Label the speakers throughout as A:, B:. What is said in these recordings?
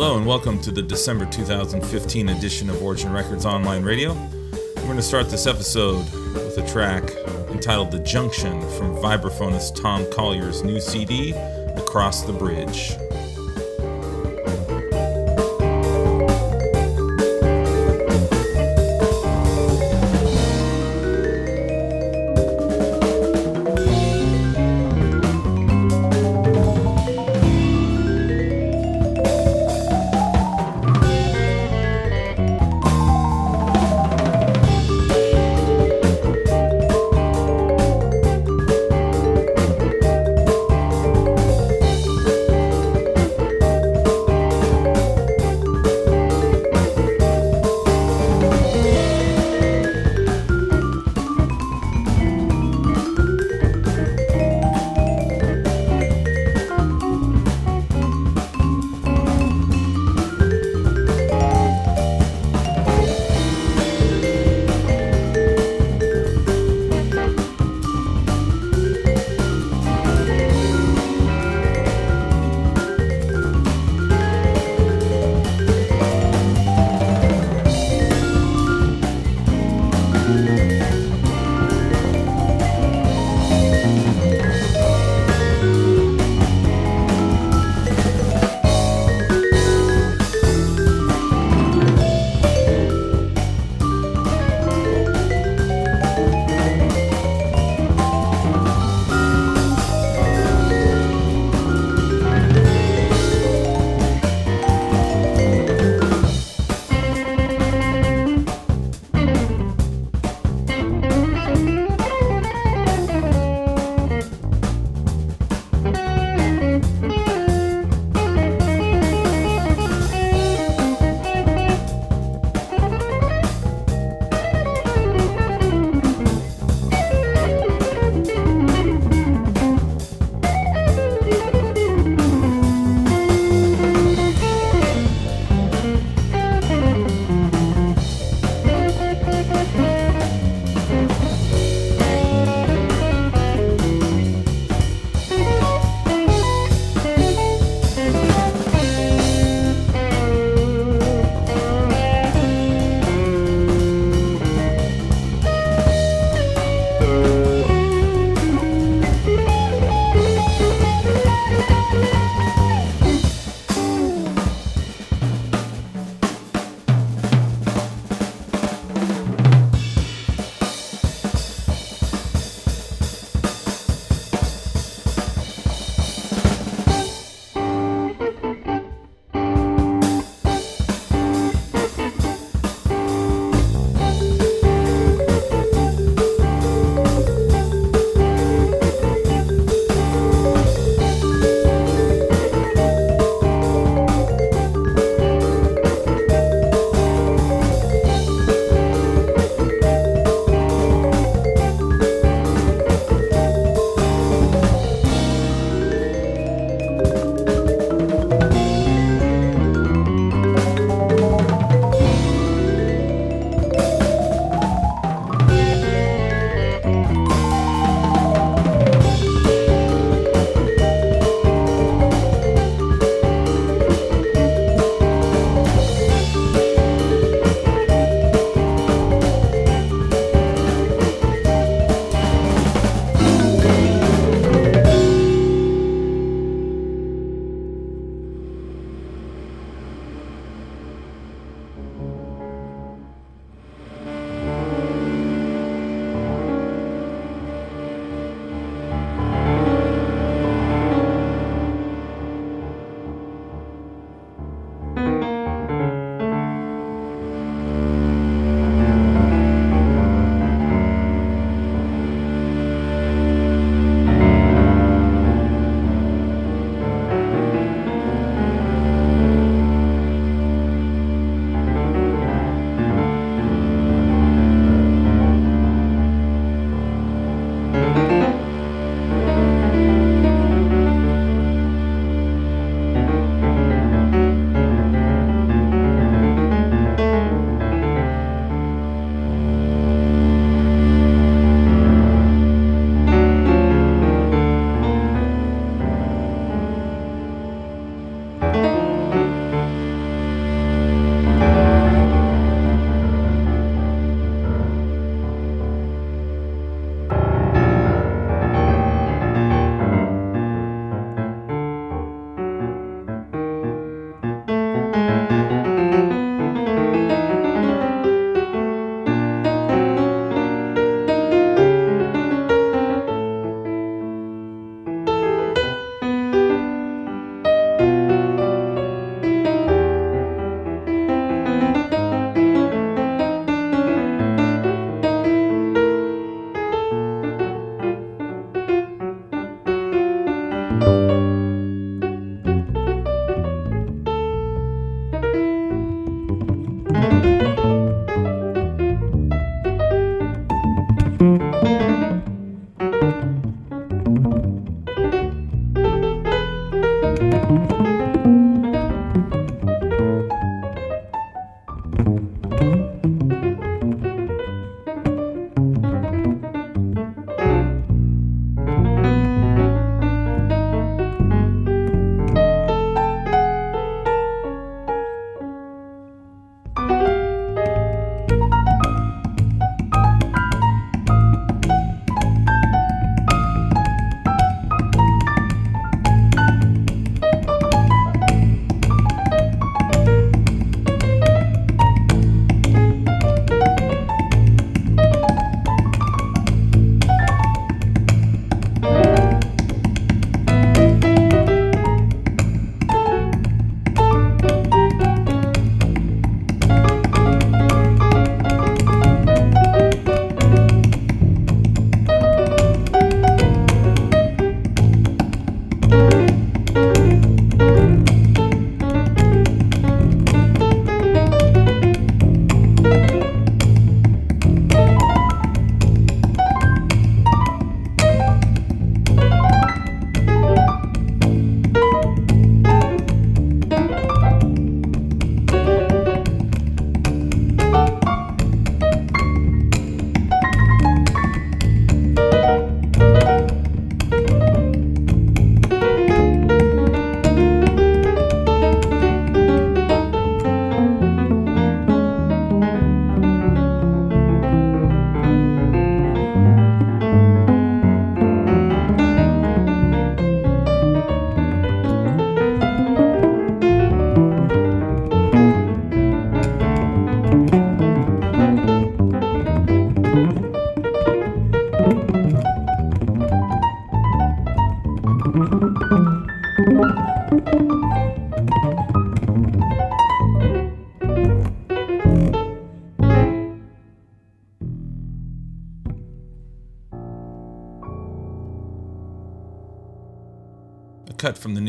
A: Hello and welcome to the December 2015 edition of Origin Records Online Radio. We're going to start this episode with a track entitled The Junction from vibraphonist Tom Collier's new CD, Across the Bridge.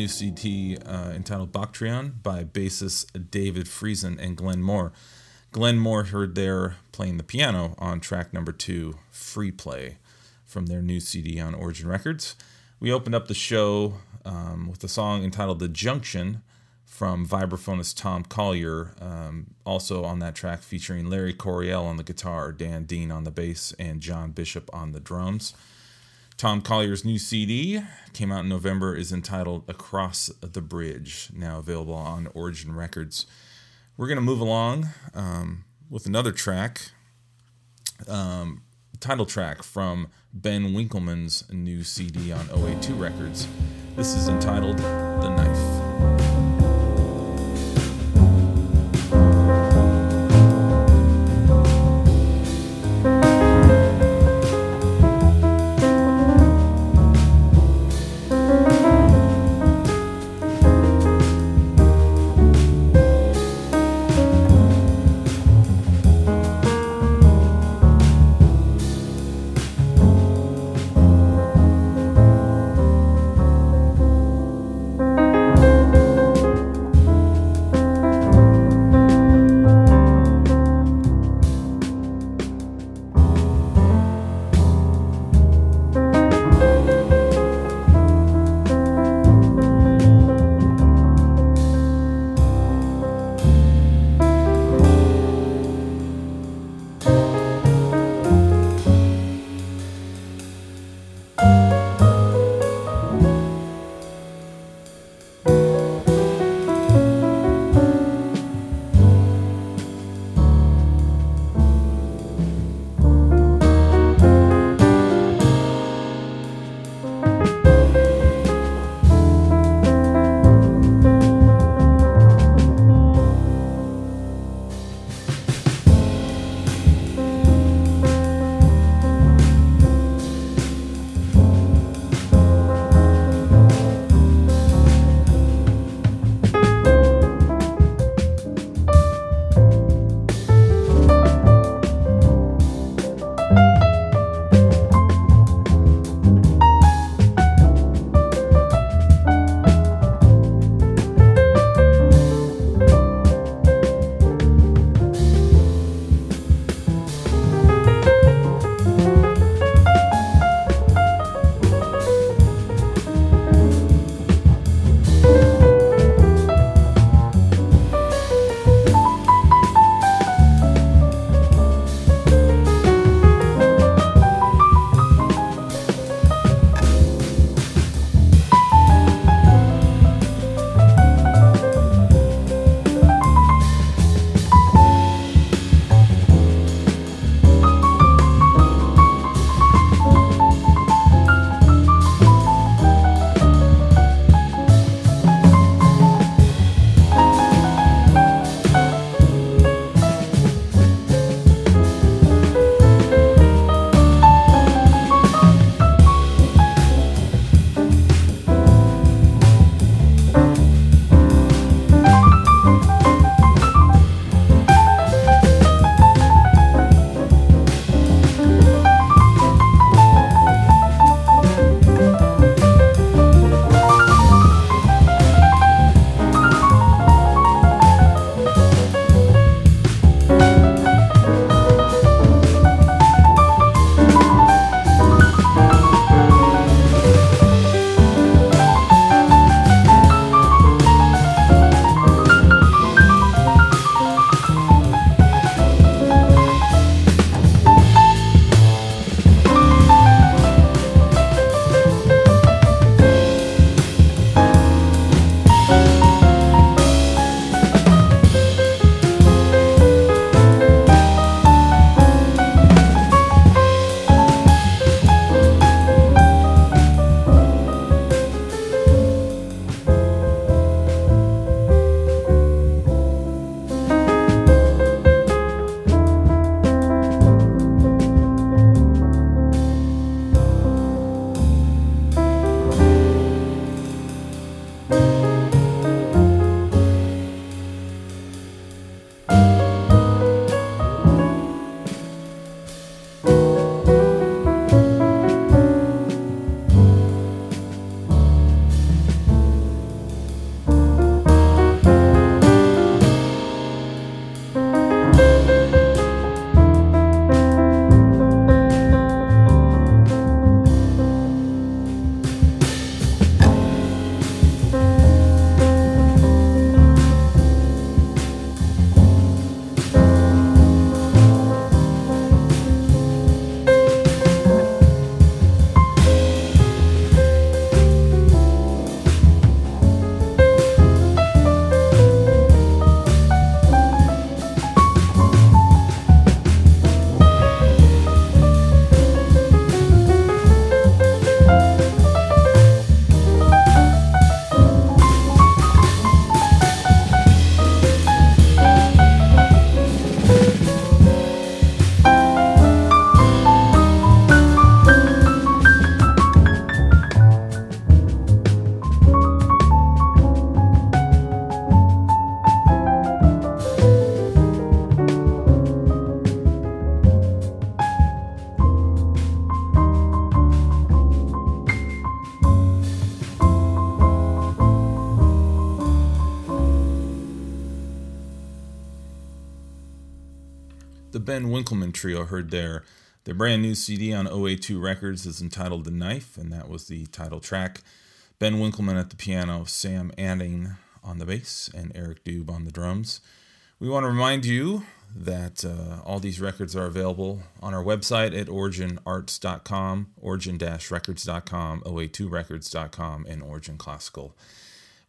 A: CD uh, entitled Bactrian by bassist David Friesen and Glen Moore. Glen Moore heard there playing the piano on track number two, Free Play, from their new CD on Origin Records. We opened up the show um, with a song entitled The Junction from vibraphonist Tom Collier, um, also on that track featuring Larry Coryell on the guitar, Dan Dean on the bass, and John Bishop on the drums. Tom Collier's new CD came out in November is entitled Across the Bridge, now available on Origin Records. We're going to move along um, with another track, um, title track from Ben Winkelman's new CD on OA2 Records. This is entitled The Knife. Ben Winkelman Trio heard there. Their brand new CD on OA2 Records is entitled The Knife, and that was the title track. Ben Winkelman at the piano, Sam Anning on the bass, and Eric Doob on the drums. We want to remind you that uh, all these records are available on our website at originarts.com, origin-records.com, oa2records.com, and Origin Classical.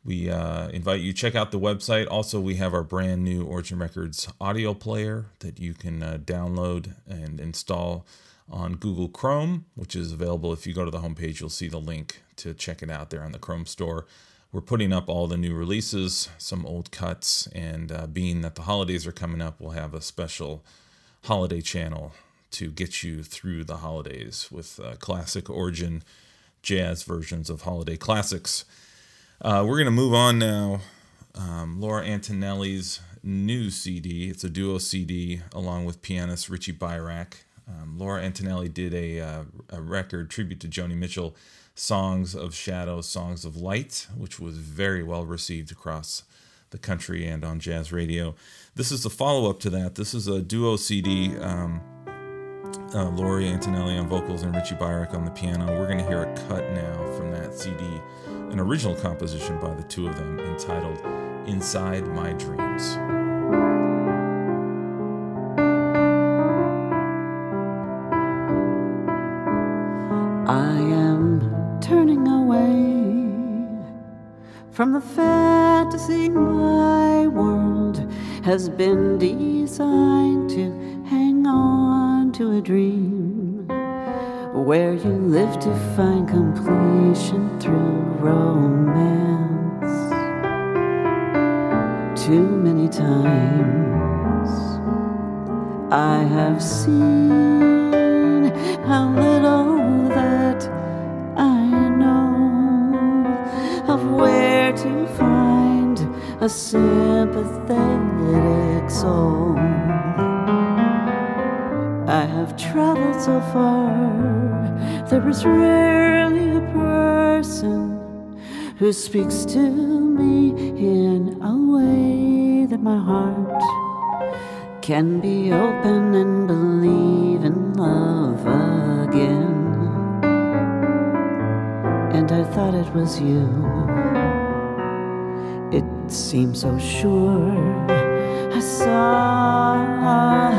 A: We uh, invite you check out the website. Also, we have our brand new Origin Records audio player that you can uh, download and install on Google Chrome, which is available. If you go to the homepage, you'll see the link to check it out there on the Chrome store. We're putting up all the new releases, some old cuts, and uh, being that the holidays are coming up, we'll have a special holiday channel to get you through the holidays with uh, classic origin jazz versions of holiday classics. Uh, we're going to move on now. Um, Laura Antonelli's new CD. It's a duo CD along with pianist Richie Beirach. Um, Laura Antonelli did a, uh, a record tribute to Joni Mitchell Songs of Shadow, Songs of Light, which was very well received across the country and on jazz radio. This is the follow up to that. This is a duo CD. Um, uh, Laurie Antonelli on vocals and Richie Beirach on the piano. We're going to hear a cut now from that CD, an original composition by the two of them entitled Inside My Dreams.
B: I am turning away from the fantasy my world has been designed to hang on to a dream where you live to find completion through romance. Too many times I have seen how little that I know of where to find a sympathetic soul. I have traveled so far, there is rarely a person who speaks to me in a way that my heart can be open and believe in love again and I thought it was you. It seemed so sure. I saw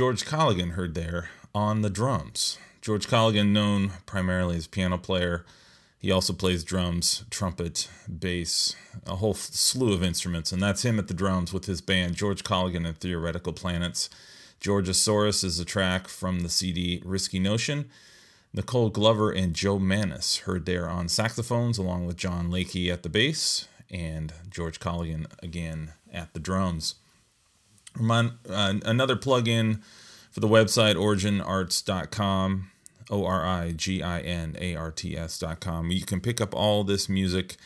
A: George Colligan heard there on the drums. George Colligan, known primarily as piano player, he also plays drums, trumpet, bass, a whole slew of instruments, and that's him at the drums with his band George Colligan and Theoretical Planets. Georgisaurus is a track from the CD Risky Notion. Nicole Glover and Joe Manis heard there on saxophones, along with John Lakey at the bass and George Colligan again at the drums. Remind, uh, another plug-in for the website originarts.com, O R I G I N A R T S.com. You can pick up all this music,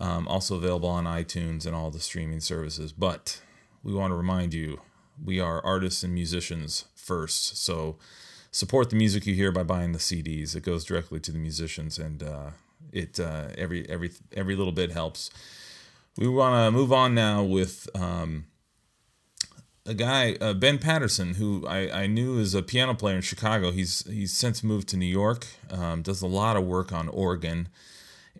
A: um, also available on iTunes and all the streaming services. But we want to remind you we are artists and musicians first. So support the music you hear by buying the CDs. It goes directly to the musicians, and uh, it uh, every every every little bit helps. We want to move on now with. Um, a guy, uh, Ben Patterson, who I, I knew is a piano player in Chicago. He's he's since moved to New York. Um, does a lot of work on organ,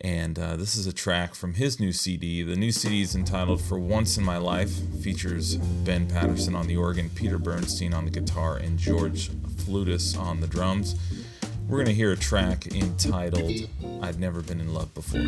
A: and uh, this is a track from his new CD. The new CD is entitled "For Once in My Life." Features Ben Patterson on the organ, Peter Bernstein on the guitar, and George Fludas on the drums. We're gonna hear a track entitled "I'd Never Been in Love Before."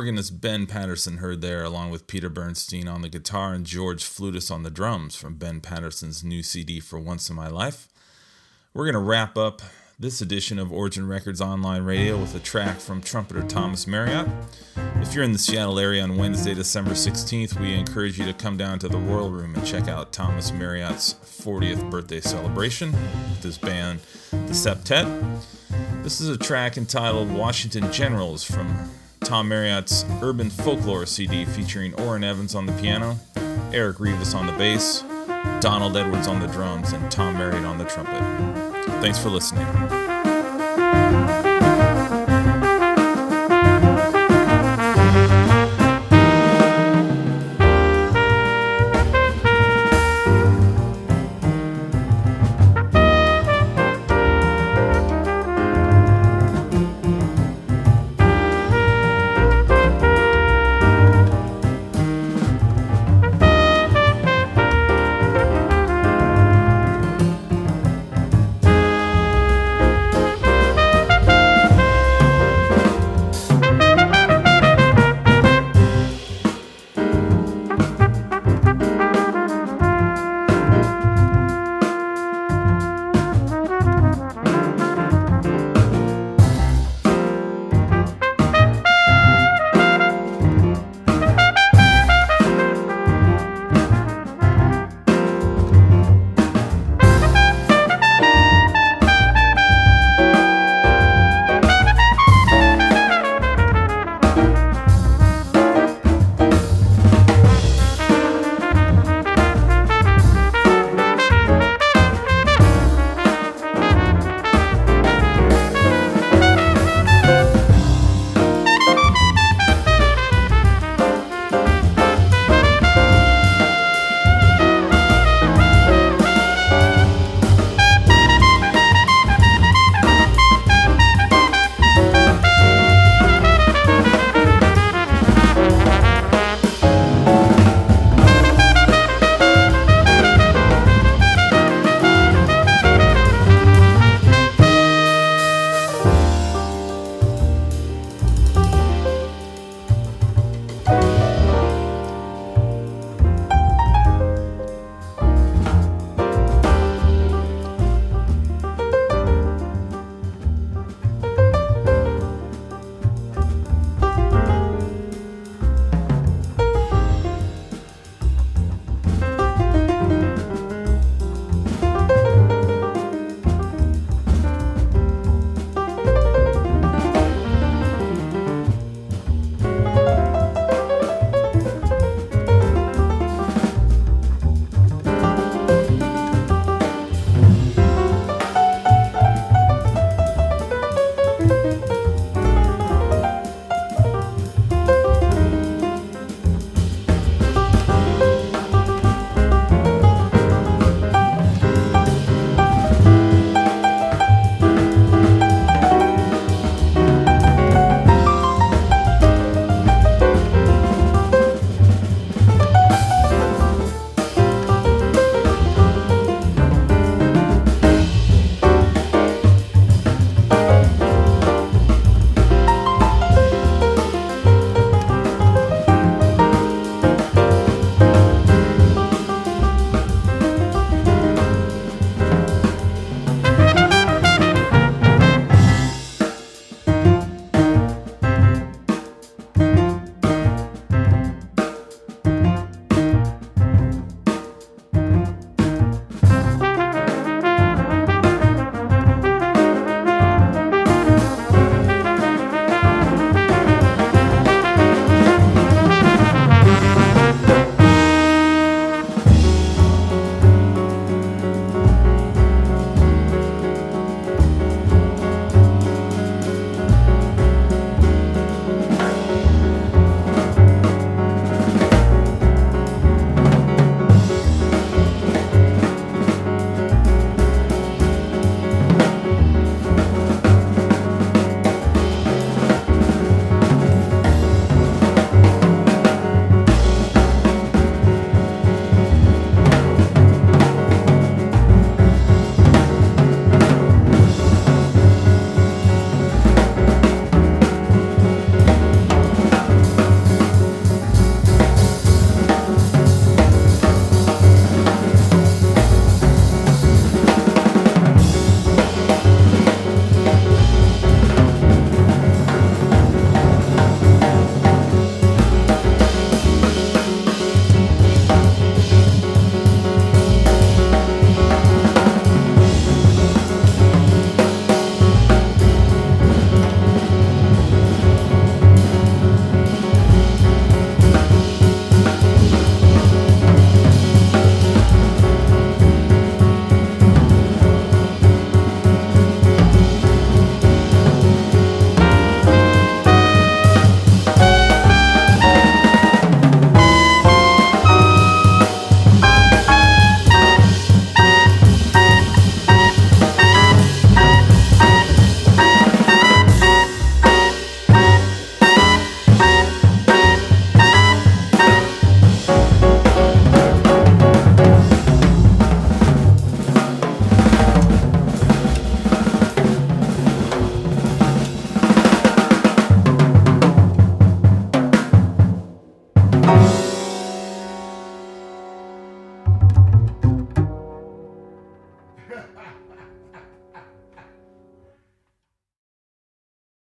A: Organist Ben Patterson heard there, along with Peter Bernstein on the guitar and George Fludas on the drums from Ben Patterson's new CD for Once in My Life. We're going to wrap up this edition of Origin Records Online Radio with a track from trumpeter Thomas Marriott. If you're in the Seattle area on Wednesday, December 16th, we encourage you to come down to the Royal Room and check out Thomas Marriott's 40th birthday celebration with his band, the Septet. This is a track entitled Washington Generals from Tom Marriott's Urban Folklore CD featuring Orrin Evans on the piano, Eric Revis on the bass, Donald Edwards on the drums, and Tom Marriott on the trumpet. Thanks for listening.